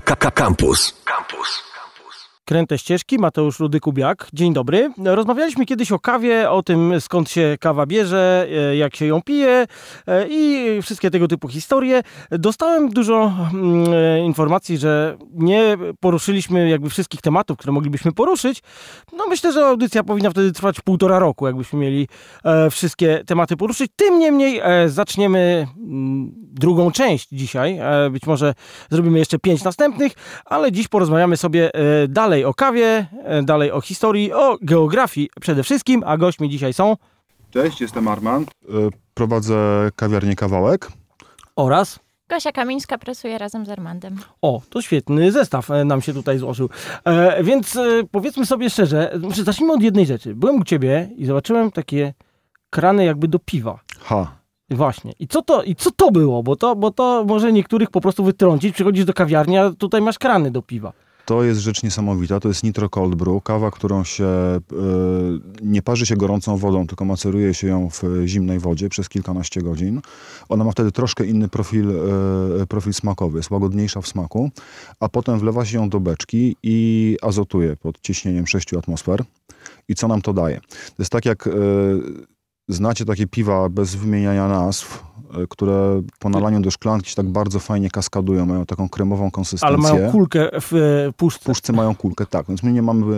Campus. Campus. Kręte ścieżki, Mateusz Rudy-Kubiak. Dzień dobry. Rozmawialiśmy kiedyś o kawie, o tym skąd się kawa bierze, e, jak się ją pije e, i wszystkie tego typu historie. Dostałem dużo mm, e, informacji, że nie poruszyliśmy jakby wszystkich tematów, które moglibyśmy poruszyć. No myślę, że audycja powinna wtedy trwać półtora roku, jakbyśmy mieli wszystkie tematy poruszyć. Tym niemniej zaczniemy mm, drugą część dzisiaj. Być może zrobimy jeszcze pięć następnych, ale dziś porozmawiamy sobie dalej dalej o kawie, e, dalej o historii, o geografii przede wszystkim, a gośćmi dzisiaj są... Cześć, jestem Armand. E, prowadzę kawiarnię Kawałek. Oraz... Gosia Kamińska pracuje razem z Armandem. O, to świetny zestaw e, nam się tutaj złożył. E, więc e, powiedzmy sobie szczerze, zacznijmy od jednej rzeczy. Byłem u ciebie i zobaczyłem takie krany jakby do piwa. Ha. Właśnie. I co to, i co to było? Bo to, bo to może niektórych po prostu wytrącić. Przychodzisz do kawiarni, a tutaj masz krany do piwa. To jest rzecz niesamowita. To jest nitro cold brew, kawa, którą się e, nie parzy się gorącą wodą, tylko maceruje się ją w zimnej wodzie przez kilkanaście godzin. Ona ma wtedy troszkę inny profil, e, profil smakowy, jest łagodniejsza w smaku, a potem wlewa się ją do beczki i azotuje pod ciśnieniem 6 atmosfer. I co nam to daje? To jest tak jak e, znacie takie piwa bez wymieniania nazw, E, które po nalaniu do szklanki się tak bardzo fajnie kaskadują, mają taką kremową konsystencję. Ale mają kulkę w e, puszce. W puszce mają kulkę, tak. Więc my nie mamy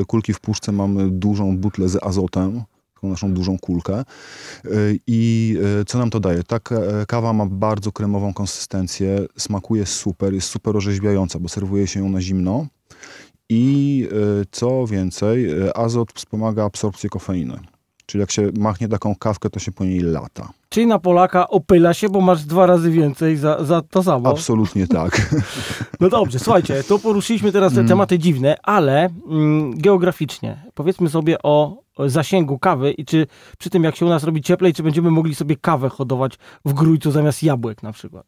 e, kulki w puszce, mamy dużą butlę z azotem, taką naszą dużą kulkę. I co nam to daje? Ta kawa ma bardzo kremową konsystencję, smakuje super, jest super orzeźwiająca, bo serwuje się ją na zimno. I co więcej, azot wspomaga absorpcję kofeiny. Czyli jak się machnie taką kawkę, to się po niej lata. Czyli na Polaka opyla się, bo masz dwa razy więcej za, za to samo. Absolutnie tak. No dobrze, słuchajcie, to poruszyliśmy teraz te mm. tematy dziwne, ale mm, geograficznie. Powiedzmy sobie o zasięgu kawy i czy przy tym jak się u nas robi cieplej, czy będziemy mogli sobie kawę hodować w grójcu zamiast jabłek na przykład.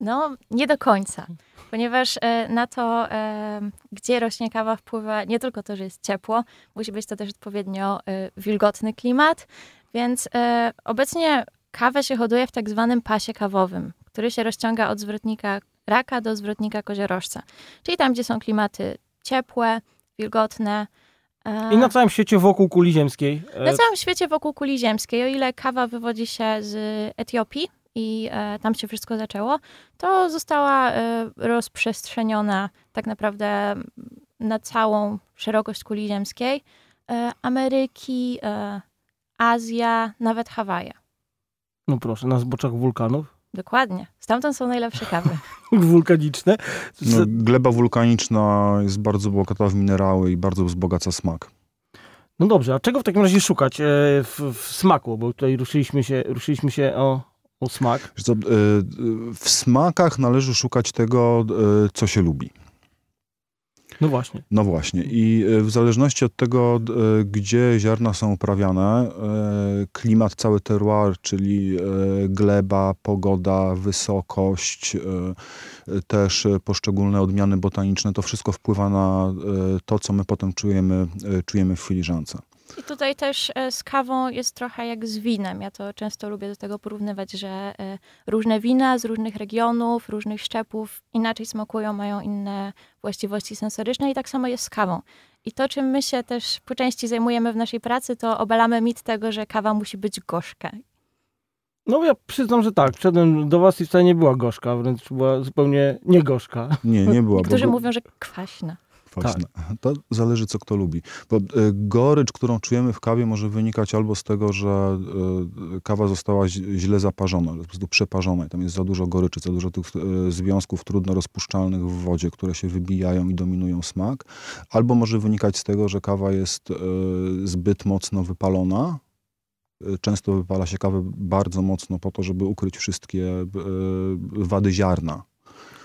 No, nie do końca, ponieważ e, na to, e, gdzie rośnie kawa, wpływa nie tylko to, że jest ciepło, musi być to też odpowiednio e, wilgotny klimat, więc obecnie kawę się hoduje w tak zwanym pasie kawowym, który się rozciąga od zwrotnika raka do zwrotnika koziorożca. Czyli tam, gdzie są klimaty ciepłe, wilgotne. I na całym świecie wokół kuli ziemskiej. Na całym świecie wokół kuli ziemskiej. O ile kawa wywodzi się z Etiopii, i e, tam się wszystko zaczęło, to została e, rozprzestrzeniona tak naprawdę na całą szerokość kuli ziemskiej. E, Ameryki, e, Azja, nawet Hawaje. No proszę, na zboczach wulkanów? Dokładnie. Stamtąd są najlepsze kawy. Wulkaniczne? No, gleba wulkaniczna jest bardzo bogata w minerały i bardzo wzbogaca smak. No dobrze, a czego w takim razie szukać w, w, smaku? Bo tutaj ruszyliśmy się, ruszyliśmy się o, o smak? Y, w smakach należy szukać tego, y, co się lubi. No właśnie. No właśnie. I y, w zależności od tego, gdzie ziarna są uprawiane, klimat, cały terroir, czyli gleba, pogoda, wysokość, też poszczególne odmiany botaniczne, to wszystko wpływa na to, co my potem czujemy, czujemy w filiżance. I tutaj też e, z kawą jest trochę jak z winem. Ja to często lubię do tego porównywać, że e, różne wina z różnych regionów, różnych szczepów inaczej smakują, mają inne właściwości sensoryczne i tak samo jest z kawą. I to, czym my się też po części zajmujemy w naszej pracy, to obalamy mit tego, że kawa musi być gorzka. No ja przyznam, że tak. Wszedłem do was i wcale nie była gorzka, wręcz była zupełnie niegorzka. Nie, nie była. Niektórzy bo... mówią, że kwaśna kwaśna. Tak. To zależy, co kto lubi. Bo e, gorycz, którą czujemy w kawie, może wynikać albo z tego, że e, kawa została źle zaparzona, po prostu przeparzona i tam jest za dużo goryczy, za dużo tych e, związków trudno rozpuszczalnych w wodzie, które się wybijają i dominują smak. Albo może wynikać z tego, że kawa jest zbyt mocno wypalona, Często wypala się kawę bardzo mocno po to, żeby ukryć wszystkie wady ziarna.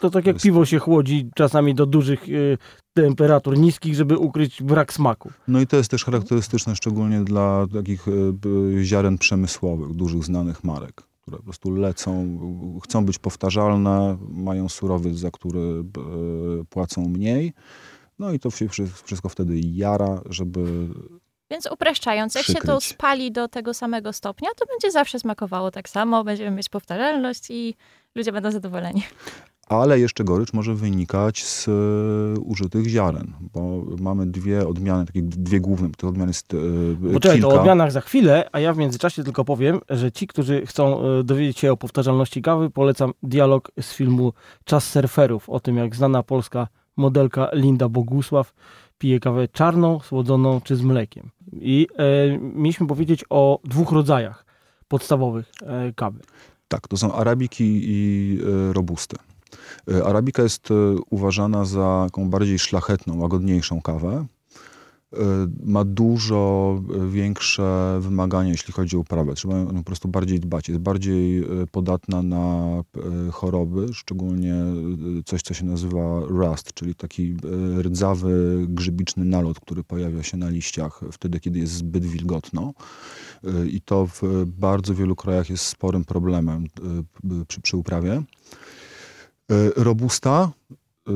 To tak jak piwo się chłodzi czasami do dużych y, temperatur niskich, żeby ukryć brak smaku. No i to jest też charakterystyczne szczególnie dla takich y, ziaren przemysłowych, dużych znanych marek, które po prostu lecą, chcą być powtarzalne, mają surowiec, za który y, płacą mniej. No i to wszystko wtedy jara, żeby więc upraszczając, jak przykryć. się to spali do tego samego stopnia, to będzie zawsze smakowało tak samo, będziemy mieć powtarzalność i ludzie będą zadowoleni. Ale jeszcze gorycz może wynikać z e, użytych ziaren, bo mamy dwie odmiany, takie dwie główne, tych odmian jest e, Poczekaj, kilka. to o odmianach za chwilę, a ja w międzyczasie tylko powiem, że ci, którzy chcą e, dowiedzieć się o powtarzalności kawy, polecam dialog z filmu Czas surferów, o tym jak znana polska modelka Linda Bogusław pije kawę czarną, słodzoną czy z mlekiem. I e, mieliśmy powiedzieć o dwóch rodzajach podstawowych e, kawy. Tak, to są arabiki i e, robusty. E, Arabika jest e, uważana za taką bardziej szlachetną, łagodniejszą kawę. E, Ma dużo większe wymagania, jeśli chodzi o uprawę. Trzeba nią po prostu bardziej dbać. Jest bardziej podatna na choroby, szczególnie coś, co się nazywa rust, czyli taki rdzawy, grzybiczny nalot, który pojawia się na liściach wtedy, kiedy jest zbyt wilgotno. I to w bardzo wielu krajach jest sporym problemem przy, przy uprawie. E, Robusta e,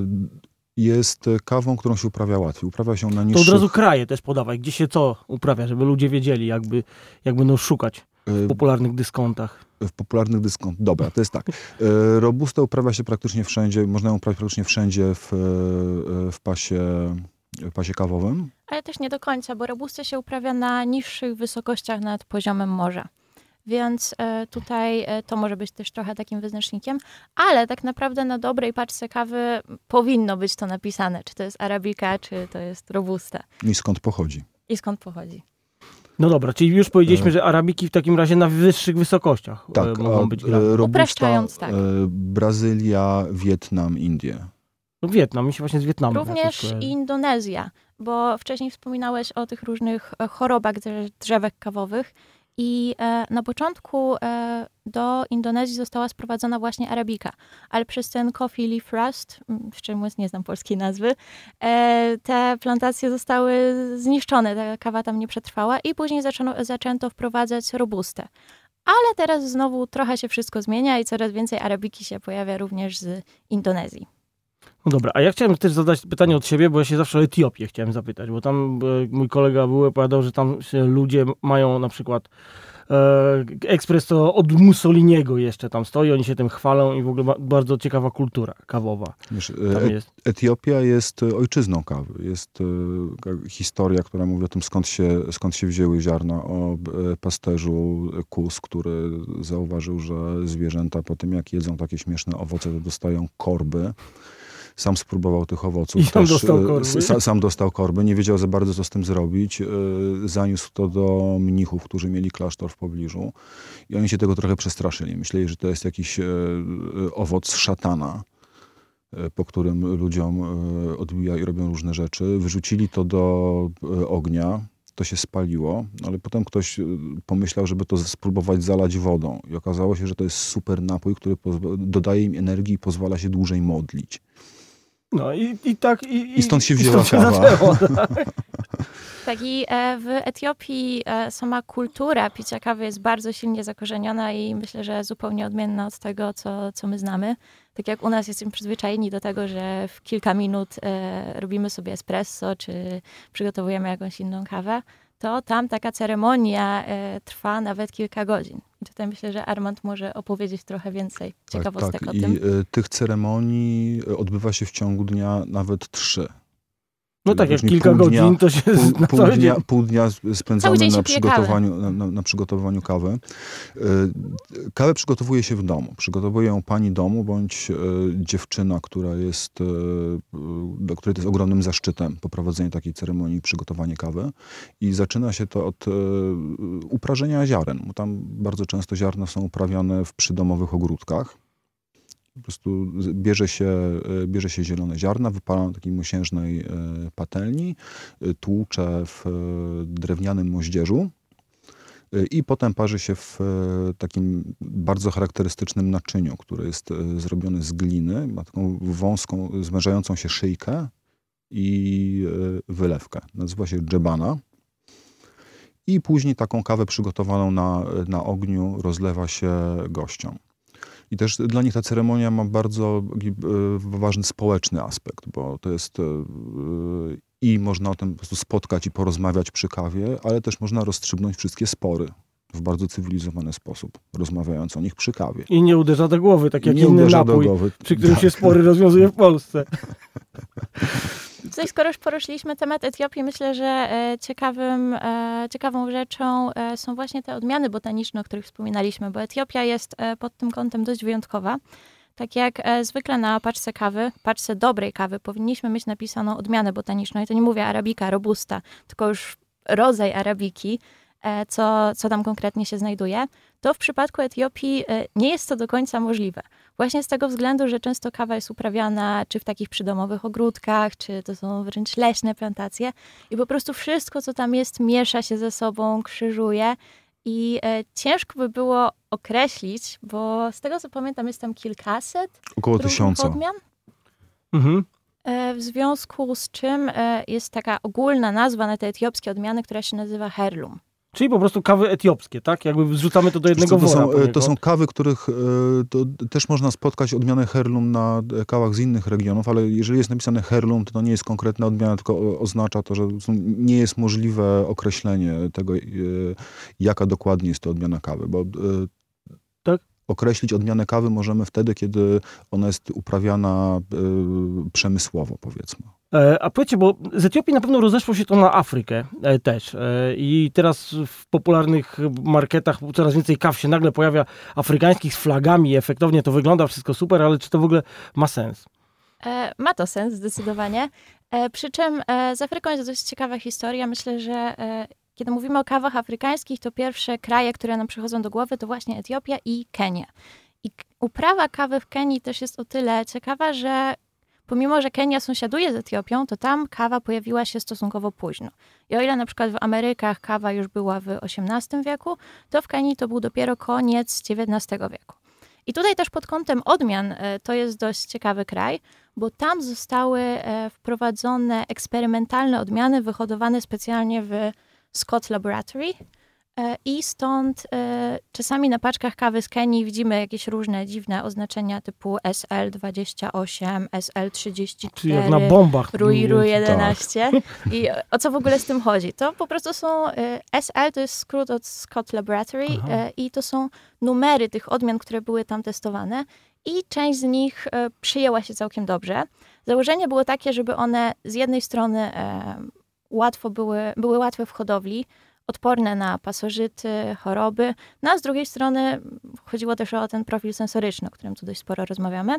jest kawą, którą się uprawia łatwiej. Uprawia się na To od niższych... razu kraje też podawaj, gdzie się co uprawia, żeby ludzie wiedzieli, jakby, jak będą szukać e, w popularnych dyskontach. w popularnych dyskont. Dobra, to jest tak. E, Robusta uprawia się praktycznie wszędzie, można ją uprawiać praktycznie wszędzie w, e, w, pasie, w pasie kawowym. Ale też nie do końca, bo robusta się uprawia na niższych wysokościach nad poziomem morza. Więc e, tutaj e, to może być też trochę takim wyznacznikiem, ale tak naprawdę na dobrej paczce kawy powinno być to napisane, czy to jest arabika, czy to jest robusta I skąd pochodzi. i skąd pochodzi. No dobra, czyli już powiedzieliśmy, że arabiki w takim razie na wyższych wysokościach E. Tak, e, mogą być e, grane. Robusta, tak. e, Brazylia, Wietnam, Indie. No Wietnam, mi się właśnie z Wietnamem jakoś Również. Indonezja, bo wcześniej wspominałeś o tych różnych e, chorobach drze- drzewek kawowych i e, na początku e, do Indonezji została sprowadzona właśnie arabika, ale przez ten coffee leaf rust, szczerze mówiąc nie znam polskiej nazwy, e, te plantacje zostały zniszczone, ta kawa tam nie przetrwała i później zaczęto, zaczęto wprowadzać robustę. Ale teraz znowu trochę się wszystko zmienia i coraz więcej arabiki się pojawia również z Indonezji. No dobra, a ja chciałem też zadać pytanie od siebie, bo ja się zawsze o Etiopię chciałem zapytać, bo tam e, mój kolega był opowiadał, że tam ludzie mają na przykład e, ekspres to od Mussoliniego jeszcze tam stoi, oni się tym chwalą i w ogóle ba- bardzo ciekawa kultura kawowa Wiesz, tam e, jest. Etiopia jest e, ojczyzną kawy. Jest e, historia, która mówi o tym, skąd się, skąd się wzięły ziarna, o e, pasterzu Kus, który zauważył, że zwierzęta po tym, jak jedzą takie śmieszne owoce, to dostają korby. Sam spróbował tych owoców. I sam dostał e, korby? Sa, sam dostał korby. Nie wiedział za bardzo, co z tym zrobić. E, Zaniósł to do mnichów, którzy mieli klasztor w pobliżu. I oni się tego trochę przestraszyli. Myśleli, że to jest jakiś e, owoc szatana po którym ludziom odbija i robią różne rzeczy. Wyrzucili to do ognia, to się spaliło, ale potem ktoś pomyślał, żeby to spróbować zalać wodą. I okazało się, że to jest super napój, który dodaje im energii i pozwala się dłużej modlić. No i, i tak... I, I stąd się i wzięła stąd się zaczęło, tak. Tak i e, w Etiopii e, sama kultura picia kawy jest bardzo silnie zakorzeniona i myślę, że zupełnie odmienna od tego, co, co my znamy. Tak jak u nas jesteśmy przyzwyczajeni do tego, że w kilka minut e, robimy sobie espresso, czy przygotowujemy jakąś inną kawę, to tam taka ceremonia e, trwa nawet kilka godzin. I tutaj myślę, że Armand może opowiedzieć trochę więcej ciekawostek tak. o I tym. e, tych ceremonii odbywa się w ciągu dnia nawet trzy. No tak, jak kilka pół dnia- godzin, to się Pół, pół, cały dnia, dzień... pół dnia spędzamy dzień się na przygotowaniu, na, na, na przygotowaniu kawy. E, Kawę przygotowuje się w domu. Przygotowuje ją pani domu bądź e, dziewczyna, która jest, e, do której to jest ogromnym zaszczytem poprowadzenie takiej ceremonii, przygotowanie kawy. I zaczyna się to od uprażenia ziaren. Bo tam bardzo często ziarna są uprawiane w przydomowych ogródkach. Po prostu bierze się, e, bierze się zielone ziarna, wypala na takiej mosiężnej e, patelni, e, tłucze w drewnianym moździerzu i potem parzy się w takim bardzo charakterystycznym naczyniu, które jest zrobione z gliny, ma taką wąską, zmężającą się szyjkę i wylewkę. Nazywa się dżebana. I później taką kawę przygotowaną na, na ogniu rozlewa się gościom. I też dla nich ta ceremonia ma bardzo e, ważny społeczny aspekt, bo to jest e, i można o tym po prostu spotkać i porozmawiać przy kawie, ale też można rozstrzygnąć wszystkie spory w bardzo cywilizowany sposób, rozmawiając o nich przy kawie. I nie uderza do głowy, tak jak nie inny napój, przy którym Tak. się spory rozwiązuje w Polsce. Tutaj skoro już poruszyliśmy temat Etiopii, myślę, że e, ciekawym, e, ciekawą rzeczą e, są właśnie te odmiany botaniczne, o których wspominaliśmy, bo Etiopia jest pod tym kątem dość wyjątkowa. Tak jak zwykle na paczce kawy, paczce dobrej kawy, powinniśmy mieć napisaną odmianę botaniczną. I to nie mówię arabika, robusta, tylko już rodzaj arabiki, co, co tam konkretnie się znajduje. To w przypadku Etiopii e, nie jest to do końca możliwe. Właśnie z tego względu, że często kawa jest uprawiana czy w takich przydomowych ogródkach, czy to są wręcz leśne plantacje i po prostu wszystko, co tam jest, miesza się ze sobą, krzyżuje i e, ciężko by było określić, bo z tego co pamiętam jest tam kilkaset Około tysiąca. odmian. Mhm. E, w związku z czym e, jest taka ogólna nazwa na te etiopskie odmiany, która się nazywa herlum. Czyli po prostu kawy etiopskie, tak? Jakby wrzucamy to do jednego co, to, wora. są, e, to są kawy, których to też można spotkać odmianę herlum na e, kawach z innych regionów, ale jeżeli jest napisane herlum, to to nie jest konkretna odmiana, tylko oznacza to, że nie jest możliwe określenie tego, jaka dokładnie jest to odmiana kawy, bo Tak? określić odmianę kawy możemy wtedy, kiedy ona jest uprawiana przemysłowo, powiedzmy. E, A powiedzcie, bo z Etiopii na pewno rozeszło się to na Afrykę e, też. E, I teraz w popularnych marketach coraz więcej kaw się nagle pojawia afrykańskich z flagami. Efektownie to wygląda, wszystko super, ale czy to w ogóle ma sens? Ma to sens zdecydowanie. Przy czym z Afryką jest dość ciekawa historia. Myślę, że kiedy mówimy o kawach afrykańskich, to pierwsze kraje, które nam przychodzą do głowy, to właśnie Etiopia i Kenia. I uprawa kawy w Kenii też jest o tyle ciekawa, że pomimo, że Kenia sąsiaduje z Etiopią, to tam kawa pojawiła się stosunkowo późno. I o ile na przykład w Amerykach kawa już była w XVIII wieku, to w Kenii to był dopiero koniec XIX wieku. I tutaj też pod kątem odmian e, to jest dość ciekawy kraj, bo tam zostały e, wprowadzone eksperymentalne odmiany wyhodowane specjalnie w Scott Laboratory. E, I stąd e, czasami na paczkach kawy z Kenii widzimy jakieś różne dziwne oznaczenia typu SL28, SL34. Czyli jak na bombach. Mniej więcej. 11. I o co w ogóle z tym chodzi? To po prostu są, y, SL to jest skrót od Scott Laboratory Aha. i to są numery tych odmian, które były tam testowane i część z nich przyjęła się całkiem dobrze. Założenie było takie, żeby one z jednej strony e, łatwo były, były łatwe w hodowli, odporne na pasożyty, choroby, no a z drugiej strony chodziło też o ten profil sensoryczny, o którym tu dość sporo rozmawiamy.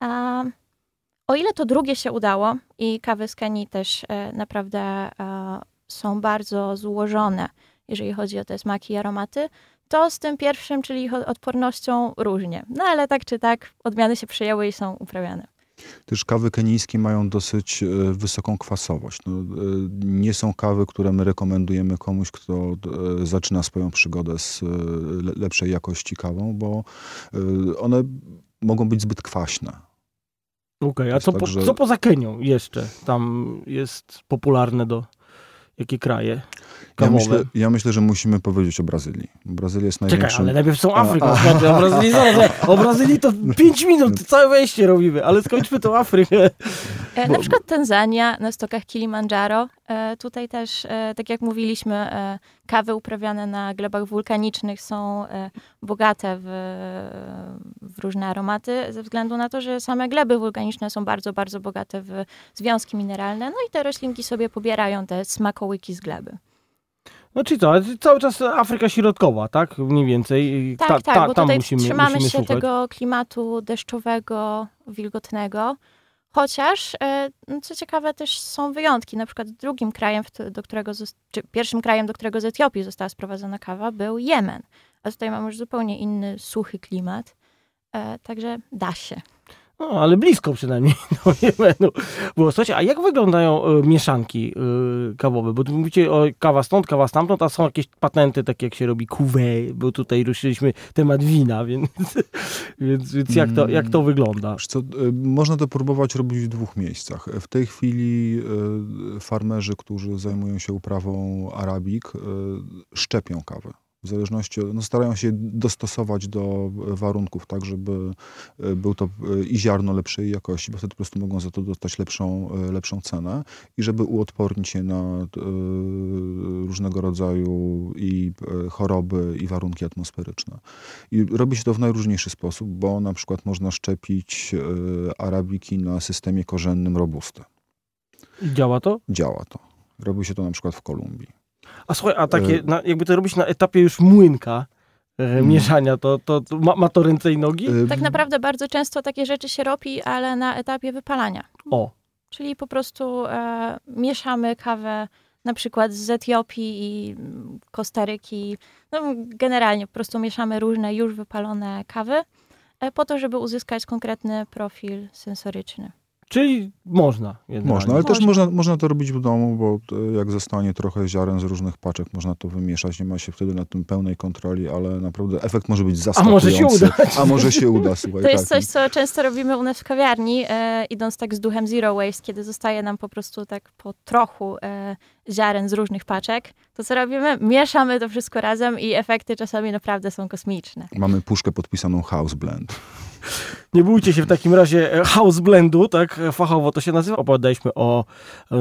A o ile to drugie się udało i kawy z Kenii też e, naprawdę e, są bardzo złożone, jeżeli chodzi o te smaki i aromaty, to z tym pierwszym, czyli cho- odpornością różnie. No ale tak czy tak, odmiany się przyjęły i są uprawiane. Też kawy kenijskie mają dosyć e, wysoką kwasowość. No, e, nie są kawy, które my rekomendujemy komuś, kto e, zaczyna swoją przygodę z le- lepszej jakości kawą, bo one mogą być zbyt kwaśne. Okej, a jest co, tak, po, że- co poza Kenią jeszcze tam jest popularne do... Jakie kraje? Ja myślę, ja myślę, że musimy powiedzieć o Brazylii. Brazylia jest Czekaj, największym... ale najpierw są A, Afryką. a. skończmy. O Brazylii, zaraz, o Brazylii to 5 minut, całe wejście robimy, ale skończmy tą Afrykę. E, Bo- Na przykład Tanzania na stokach Kilimandżaro. E, Tutaj też, e, tak jak mówiliśmy, kawy uprawiane na glebach wulkanicznych są bogate w, w różne aromaty, ze względu na to, że same gleby wulkaniczne są bardzo, bardzo bogate w związki mineralne. No i te roślinki sobie pobierają te smakołyki z gleby. No czyli co, cały czas Afryka Środkowa, tak? Mniej więcej. Tak, Ta- tak, ta- bo tutaj musimy, trzymamy musimy się szukać. tego klimatu deszczowego, wilgotnego. Chociaż, e, no, co ciekawe, też są wyjątki. Na przykład drugim krajem, do którego, czy pierwszym krajem, do którego z Etiopii została sprowadzona kawa, był Jemen. A tutaj mamy już zupełnie inny, suchy klimat. E, Także da się. No, ale blisko przynajmniej do Jemenu. Bo słuchajcie, a jak wyglądają e, mieszanki e, kawowe? Bo tu mówicie o kawa stąd, kawa stamtąd, a są jakieś patenty, takie jak się robi cuvée, bo tutaj ruszyliśmy temat wina, więc, więc, więc jak, to, jak to wygląda? Wiesz Co, y, można to próbować robić w dwóch miejscach. W tej chwili y, farmerzy, którzy zajmują się uprawą arabik, y, szczepią kawę. W zależności, od- no starają się dostosować do warunków, tak żeby e, był to e, i ziarno lepszej jakości, bo wtedy po prostu mogą za to dostać lepszą, e, lepszą cenę i żeby uodpornić się na różnego rodzaju i choroby i warunki atmosferyczne. I robi się to w najróżniejszy sposób, bo na przykład można szczepić arabiki na systemie korzennym robusty. I działa to? Działa to. Robi się to na przykład w Kolumbii. A słuchaj, a takie, E, na, jakby to robić na etapie już młynka e, Mm. mieszania, to, to, to ma, ma to ręce i nogi? E, Tak naprawdę bardzo często takie rzeczy się robi, ale na etapie wypalania. O, Czyli po prostu e, mieszamy kawę na przykład z Etiopii i Kostaryki. No, generalnie po prostu mieszamy różne już wypalone kawy e, po to, żeby uzyskać konkretny profil sensoryczny. Czyli można. generalnie. Można, ale też Można. można, to robić w domu, bo e, jak zostanie trochę ziaren z różnych paczek, można to wymieszać. Nie ma się wtedy nad tym pełnej kontroli, ale naprawdę efekt może być A zaskakujący. może się udać. A może się uda, słuchaj. To jest tak. coś, co często robimy u nas w kawiarni, e, idąc tak z duchem Zero Waste, kiedy zostaje nam po prostu tak po trochu e, ziaren z różnych paczek. To co robimy? Mieszamy to wszystko razem i efekty czasami naprawdę są kosmiczne. Mamy puszkę podpisaną House Blend. Nie bójcie się w takim razie house blendu, tak e, fachowo to się nazywa. Opowiadaliśmy o e,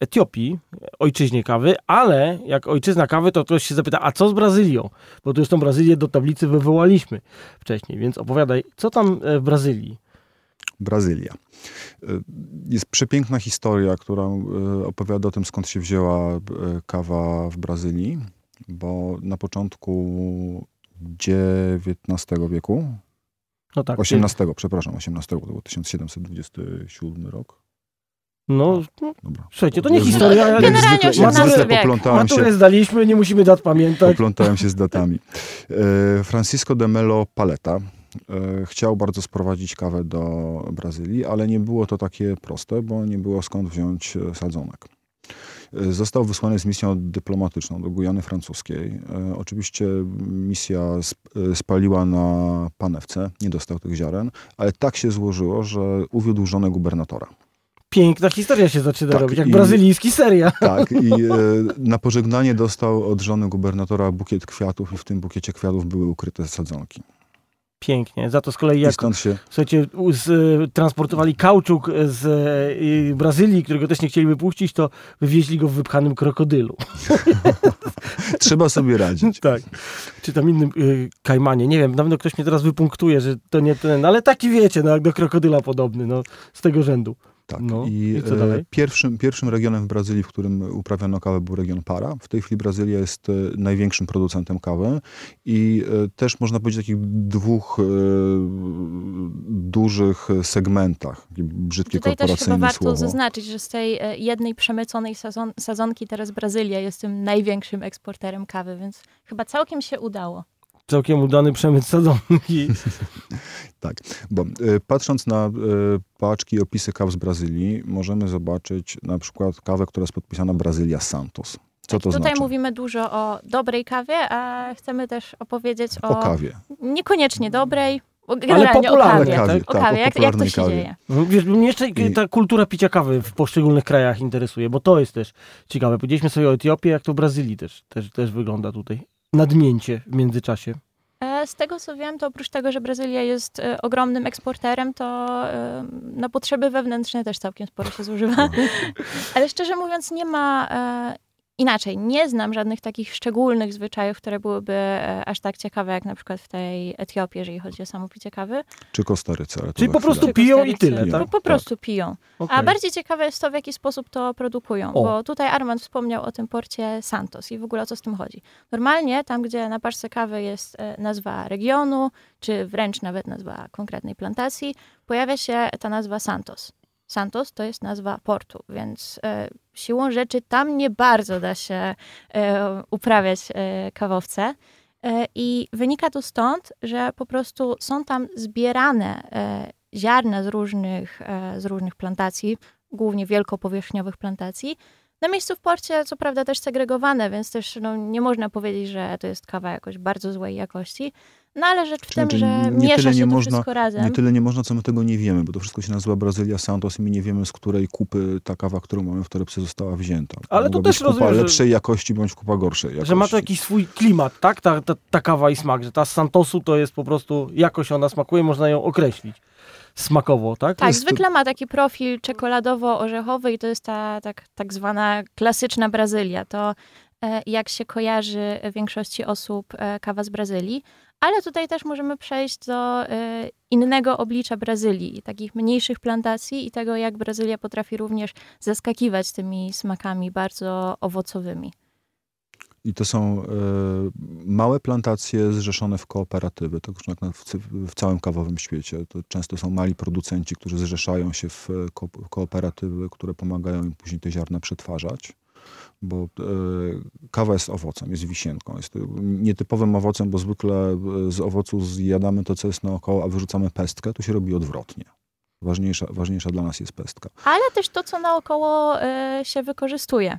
Etiopii, ojczyźnie kawy, ale jak ojczyzna kawy, to ktoś się zapyta, a co z Brazylią? Bo tu już tą Brazylię do tablicy wywołaliśmy wcześniej, więc opowiadaj, co tam e, w Brazylii? Brazylia. Jest przepiękna historia, która opowiada o tym, skąd się wzięła kawa w Brazylii, bo na początku XIX wieku, No tak. XVIII, przepraszam, XVIII, to był 1727 rok. No, no, Dobra. słuchajcie, to nie historia. zwykle- jak zwykle, jak zwykle się, zdaliśmy, nie musimy dat pamiętać. poplątałem się z datami. E, Francisco de Melo Paleta e, chciał bardzo sprowadzić kawę do Brazylii, ale nie było to takie proste, bo nie było skąd wziąć e, sadzonek. E, Został wysłany z misją dyplomatyczną do Gujany Francuskiej. E, Oczywiście misja e, spaliła na panewce, nie dostał tych ziaren, ale tak się złożyło, że uwiódł żonę gubernatora. Piękna historia się zaczyna Tak, robić, jak i- brazylijski seria. Tak, i e, na pożegnanie dostał od żony gubernatora bukiet kwiatów i w tym bukiecie kwiatów były ukryte sadzonki. Pięknie. Za to z kolei jak się, słuchajcie, z, y, transportowali kauczuk z y, Brazylii, którego też nie chcieli wypuścić, to wywieźli go w wypchanym krokodylu. trzeba sobie radzić. tak. Czy tam innym y, kajmanie. Nie wiem, na pewno ktoś mnie teraz wypunktuje, że to nie ten, ale taki wiecie, no jak do krokodyla podobny, no z tego rzędu. Tak. No, I, i co e, dalej? Pierwszym, pierwszym regionem w Brazylii, w którym uprawiano kawę, był region Para. W tej chwili Brazylia jest e, największym producentem kawy i e, też można powiedzieć o takich dwóch dużych segmentach. Takie Brzydkie Tutaj też chyba warto słowo. zaznaczyć, że z tej jednej przemyconej sazon, sadzonki teraz Brazylia jest tym największym eksporterem kawy, więc chyba całkiem się udało. Całkiem udany przemysł sadzonki. Tak, bo e, patrząc na e, paczki i opisy kaw z Brazylii, możemy zobaczyć na przykład kawę, która jest podpisana Brazylia Santos. Co to Tutaj znaczy? mówimy dużo o dobrej kawie, a chcemy też opowiedzieć o, O kawie. niekoniecznie dobrej, o popularnej, kawie. kawie, O tak, kawie, o jak, jak to się kawie. dzieje. Wiesz, mnie jeszcze I- ta kultura picia kawy w poszczególnych krajach interesuje, bo to jest też ciekawe. Powiedzieliśmy sobie o Etiopii, jak to w Brazylii też, też, też wygląda tutaj. Nadmięcie w międzyczasie. E, Z tego co wiem, to oprócz tego, że Brazylia jest e, ogromnym eksporterem, to e, na potrzeby wewnętrzne też całkiem sporo się zużywa. Ale szczerze mówiąc, nie ma inaczej. Nie znam żadnych takich szczególnych zwyczajów, które byłyby e, aż tak ciekawe, jak na przykład w tej Etiopii, jeżeli chodzi o samo picie kawy. Czy Kostaryce. ale Czyli po prostu chwilę. piją i tyle, Piją. tak? Po, po prostu piją. A Okej. bardziej ciekawe jest to, w jaki sposób to produkują, O. bo tutaj Armand wspomniał o tym porcie Santos i w ogóle o co z tym chodzi. Normalnie tam, gdzie na paczce kawy jest e, nazwa regionu, czy wręcz nawet nazwa konkretnej plantacji, pojawia się ta nazwa Santos. Santos to jest nazwa portu, więc e, siłą rzeczy tam nie bardzo da się e, uprawiać e, kawowce. E, I wynika to stąd, że po prostu są tam zbierane e, ziarna z różnych, e, z różnych plantacji, głównie wielkopowierzchniowych plantacji. Na miejscu w porcie, co prawda, też segregowane, więc też no, nie można powiedzieć, że to jest kawa jakoś bardzo złej jakości. No ale rzecz w tym, Znaczy, że nie miesza tyle się nie to można- wszystko razem. Nie tyle nie można, co my tego nie wiemy, bo to wszystko się nazywa Brazylia Santos i my nie wiemy, z której kupy ta kawa, którą mamy w torebce została wzięta. Ale to też kupa rozumiem, że- lepszej jakości bądź kupa gorszej jakości. Że ma to jakiś swój klimat, tak? Ta, ta, ta kawa i smak, że ta z Santosu to jest po prostu, jakoś ona smakuje, można ją określić smakowo, tak? Tak, jest zwykle ma taki profil czekoladowo-orzechowy i to jest ta tak, tak zwana klasyczna Brazylia. To e, jak się kojarzy większości osób e, kawa z Brazylii. Ale tutaj też możemy przejść do e, innego oblicza Brazylii, takich mniejszych plantacji i tego, jak Brazylia potrafi również zaskakiwać tymi smakami bardzo owocowymi. I to są e, małe plantacje zrzeszone w kooperatywy, tak jak w, całym kawowym świecie. To często są mali producenci, którzy zrzeszają się w e, ko kooperatywy, które pomagają im później te ziarna przetwarzać. Bo e, kawa jest owocem, jest wisienką. Jest nietypowym owocem, bo zwykle z owocu zjadamy to, co jest naokoło, a wyrzucamy pestkę. Tu się robi odwrotnie. Ważniejsza, ważniejsza dla nas jest pestka. Ale też to, co naokoło się wykorzystuje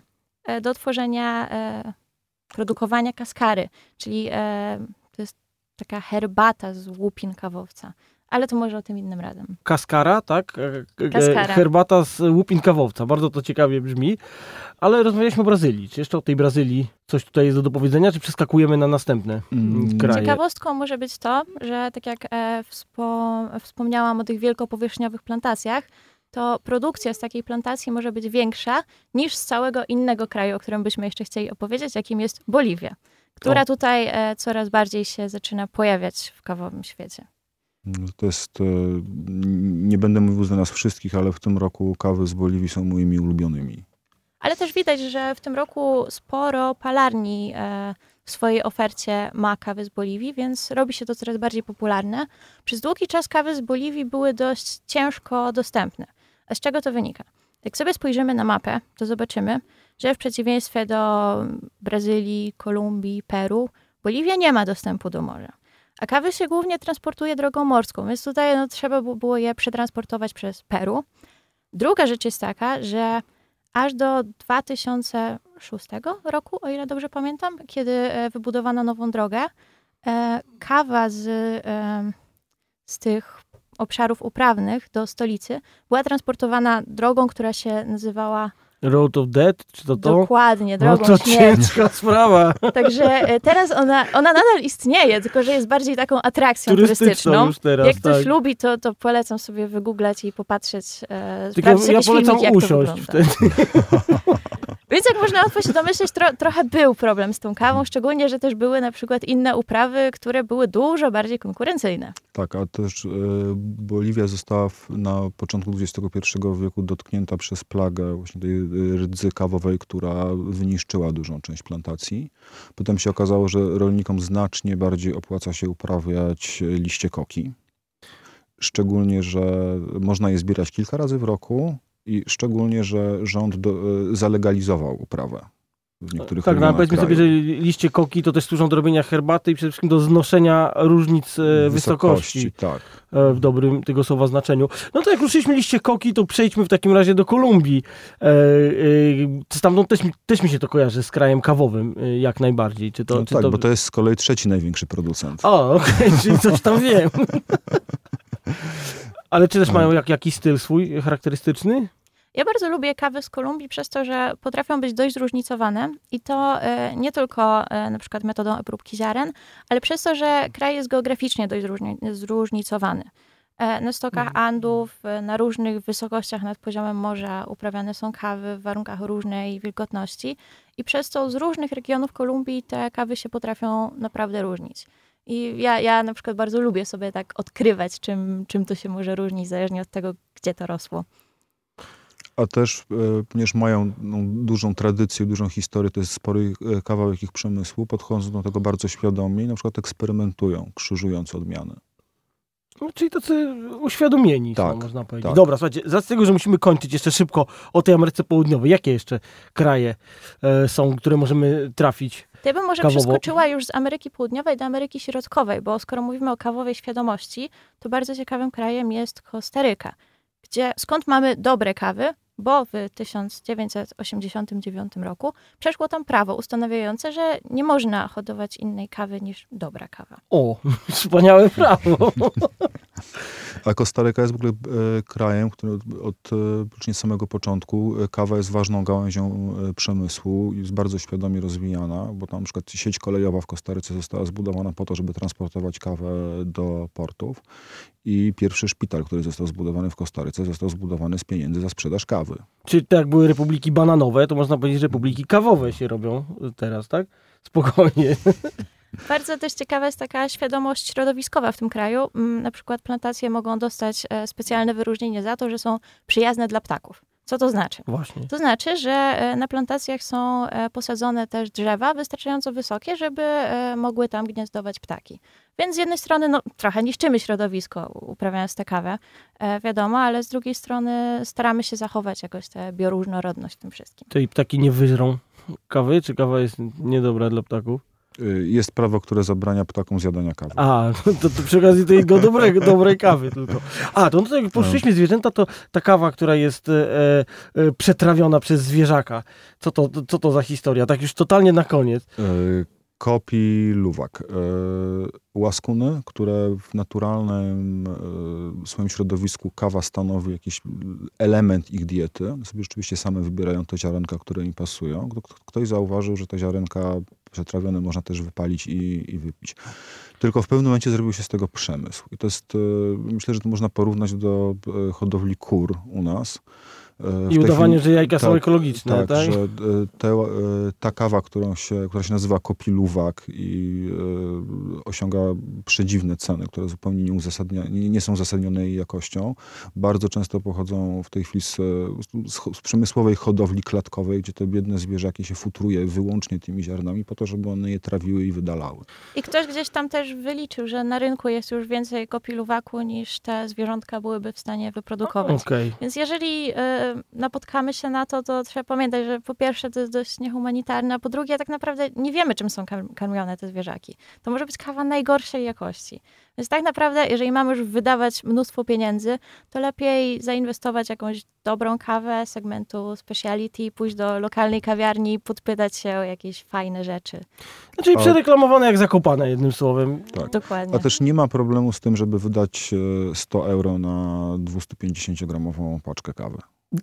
do tworzenia, produkowania kaskary, czyli e, to jest taka herbata z łupin kawowca. Ale to może o tym innym razem. Kaskara, tak? E, e, Kaskara. Herbata z łupin kawowca. Bardzo to ciekawie brzmi. Ale rozmawialiśmy o Brazylii. Czy jeszcze o tej Brazylii coś tutaj jest do dopowiedzenia, czy przeskakujemy na następne Mm, kraje? Ciekawostką może być to, że tak jak e, wspo, wspomniałam o tych wielkopowierzchniowych plantacjach, to produkcja z takiej plantacji może być większa niż z całego innego kraju, o którym byśmy jeszcze chcieli opowiedzieć, jakim jest Boliwia, która O. tutaj e, coraz bardziej się zaczyna pojawiać w kawowym świecie. No, To jest, e, nie będę mówił za nas wszystkich, ale w tym roku kawy z Boliwii są moimi ulubionymi. Ale też widać, że w tym roku sporo palarni e, w swojej ofercie ma kawy z Boliwii, więc robi się to coraz bardziej popularne. Przez długi czas kawy z Boliwii były dość ciężko dostępne. A z czego to wynika? Jak sobie spojrzymy na mapę, to zobaczymy, że w przeciwieństwie do Brazylii, Kolumbii, Peru, Boliwia nie ma dostępu do morza. A kawy się głównie transportuje drogą morską, więc tutaj no, trzeba by było je przetransportować przez Peru. Druga rzecz jest taka, że aż do 2006 roku, o ile dobrze pamiętam, kiedy e, wybudowano nową drogę, e, kawa z, e, z tych obszarów uprawnych do stolicy była transportowana drogą, która się nazywała Road of Death, czy to to? dokładnie No drogą to śmierci. ciężka sprawa. Także e, teraz ona, ona nadal istnieje, tylko że jest bardziej taką atrakcją Turystyczną turystyczną. już teraz, Jak ktoś tak. lubi, to, to polecam sobie wygooglać i popatrzeć, e, Tylko ja, ja polecam usiąść wtedy. Więc jak można łatwo się domyśleć, tro, trochę był problem z tą kawą, szczególnie, że też były na przykład inne uprawy, które były dużo bardziej konkurencyjne. Tak, a też e, Boliwia została w, na początku XXI wieku dotknięta przez plagę właśnie tej e, rdzy kawowej, która wyniszczyła dużą część plantacji. Potem się okazało, że rolnikom znacznie bardziej opłaca się uprawiać liście koki. Szczególnie, że można je zbierać kilka razy w roku i szczególnie, że rząd do, e, zalegalizował uprawę w niektórych Tak, no, ale powiedzmy sobie, kraju. że liście koki to też służą do robienia herbaty i przede wszystkim do znoszenia różnic e, wysokości. Tak. e, w dobrym tego słowa znaczeniu. No to jak ruszyliśmy liście koki, to przejdźmy w takim razie do Kolumbii. Stamtąd też, mi- też mi się to kojarzy z krajem kawowym jak najbardziej. Czy to, no czy tak, to... bo to jest z kolei trzeci największy producent. O, okej, czyli coś tam wiem. Ale czy też mają jak, jakiś styl swój charakterystyczny? Ja bardzo lubię kawy z Kolumbii przez to, że potrafią być dość zróżnicowane i to e, nie tylko e, na przykład metodą obróbki ziaren, ale przez to, że kraj jest geograficznie dość zróżni- zróżnicowany. E, na stokach Andów, e, na różnych wysokościach nad poziomem morza uprawiane są kawy w warunkach różnej wilgotności i przez to z różnych regionów Kolumbii te kawy się potrafią naprawdę różnić. I ja, ja na przykład bardzo lubię sobie tak odkrywać, czym, czym to się może różnić, zależnie od tego, gdzie to rosło. A też, e, ponieważ mają no, dużą tradycję, dużą historię, to jest spory e, kawałek ich przemysłu, podchodzą do tego bardzo świadomie i na przykład eksperymentują, krzyżując odmiany. No, czyli tacy uświadomieni są, Tak, można powiedzieć. tak. Dobra, słuchajcie, z racji tego, że musimy kończyć jeszcze szybko o tej Ameryce Południowej, jakie jeszcze kraje e, są, które możemy trafić? To ja bym może Kawowo. przeskoczyła już z Ameryki Południowej do Ameryki Środkowej, bo skoro mówimy o kawowej świadomości, to bardzo ciekawym krajem jest Kostaryka, gdzie skąd mamy dobre kawy, bo w 1989 roku przeszło tam prawo ustanawiające, że nie można hodować innej kawy niż dobra kawa. O, wspaniałe prawo. A Kostaryka jest w ogóle e, krajem, który od, od e, praktycznie samego początku e, kawa jest ważną gałęzią e, przemysłu i jest bardzo świadomie rozwijana, bo tam na przykład sieć kolejowa w Kostaryce została zbudowana po to, żeby transportować kawę do portów i pierwszy szpital, który został zbudowany w Kostaryce, został zbudowany z pieniędzy za sprzedaż kawy. Czy tak jak były republiki bananowe, to można powiedzieć, że republiki kawowe się robią teraz, tak? Spokojnie. Bardzo też ciekawa jest taka świadomość środowiskowa w tym kraju. Mm, Na przykład plantacje mogą dostać e, specjalne wyróżnienie za to, że są przyjazne dla ptaków. Co to znaczy? Właśnie. To znaczy, że e, na plantacjach są e, posadzone też drzewa wystarczająco wysokie, żeby e, mogły tam gniazdować ptaki. Więc z jednej strony no, trochę niszczymy środowisko uprawiając tę kawę, wiadomo, ale z drugiej strony staramy się zachować jakoś tę bioróżnorodność w tym wszystkim. To i ptaki nie wyżrą kawy, czy kawa jest niedobra dla ptaków? Y, Jest prawo, które zabrania ptakom zjadania kawy. A, to, to przy okazji tej go dobrego, dobrej kawy tylko. A, to no to jak poruszyliśmy zwierzęta, to ta kawa, która jest e, e, przetrawiona przez zwierzaka. Co to, co to za historia? Tak już totalnie na koniec. Y, Kopi luwak. Y, Łaskuny, które w naturalnym y, swoim środowisku kawa stanowi jakiś element ich diety. Sobie rzeczywiście same wybierają te ziarenka, które im pasują. Kto- Ktoś zauważył, że te ziarenka przetrawione można też wypalić i, i wypić. Tylko w pewnym momencie zrobił się z tego przemysł. I to jest, y, myślę, że to można porównać do y, hodowli kur u nas. Y, I udawanie, chwili- że jajka są tak, ekologiczne, tak? tak, że e, te, e, ta kawa, którą się, która się nazywa kopiluwak i e, osiąga przedziwne ceny, które zupełnie nie, uzasadnia, nie, nie są uzasadnione jej jakością, bardzo często pochodzą w tej chwili z, z, z przemysłowej hodowli klatkowej, gdzie te biedne zwierzaki się futruje wyłącznie tymi ziarnami po to, żeby one je trawiły i wydalały. I ktoś gdzieś tam też wyliczył, że na rynku jest już więcej kopiluwaku niż te zwierzątka byłyby w stanie wyprodukować. Okej. Więc jeżeli e, napotkamy się na to, to trzeba pamiętać, że po pierwsze to jest dość niehumanitarne, a po drugie tak naprawdę nie wiemy, czym są kar- karmione te zwierzaki. To może być kawa najgorszej jakości. Więc tak naprawdę, jeżeli mamy już wydawać mnóstwo pieniędzy, to lepiej zainwestować w jakąś dobrą kawę segmentu speciality, pójść do lokalnej kawiarni, podpytać się o jakieś fajne rzeczy. Czyli A- przereklamowane jak zakopane, jednym słowem. Tak. Dokładnie. A też nie ma problemu z tym, żeby wydać e, 100 euro na 250-gramową paczkę kawy.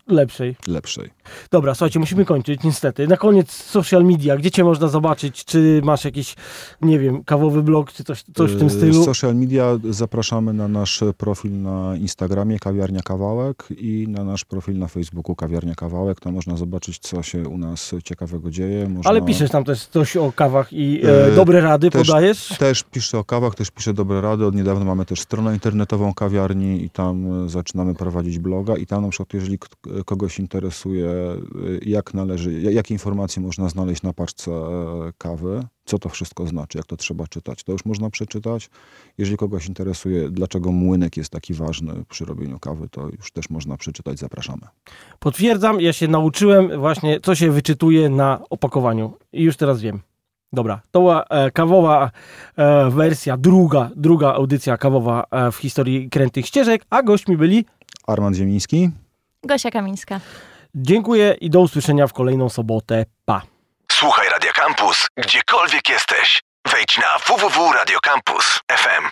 Lepszej. Lepszej. Dobra, słuchajcie, musimy kończyć, niestety. Na koniec social media, gdzie cię można zobaczyć? Czy masz jakiś, nie wiem, kawowy blog, czy coś, coś w tym E, stylu? Social media zapraszamy na nasz profil na Instagramie Kawiarnia Kawałek i na nasz profil na Facebooku Kawiarnia Kawałek. Tam można zobaczyć, co się u nas ciekawego dzieje. Można... Ale piszesz tam też coś o kawach i e, E, dobre rady też- podajesz? Też piszę o kawach, też piszę dobre rady. Od niedawna mamy też stronę internetową kawiarni i tam e, zaczynamy prowadzić bloga i tam na przykład, jeżeli kogoś interesuje, e, jak należy, ja- jakie informacje można znaleźć na paczce e, kawy, co to wszystko znaczy, jak to trzeba czytać, to już można przeczytać. Jeżeli kogoś interesuje, dlaczego młynek jest taki ważny przy robieniu kawy, to już też można przeczytać. Zapraszamy. Potwierdzam, ja się nauczyłem właśnie, co się wyczytuje na opakowaniu. I już teraz wiem. Dobra, to była e, kawowa e, wersja, druga, druga audycja kawowa e, w historii krętych ścieżek, a gośćmi byli Armand Ziemiński. Gosia Kamińska. dziękuję i do usłyszenia w kolejną sobotę. Pa! Słuchaj Radio Campus, gdziekolwiek jesteś. Wejdź na www.radiocampus.fm.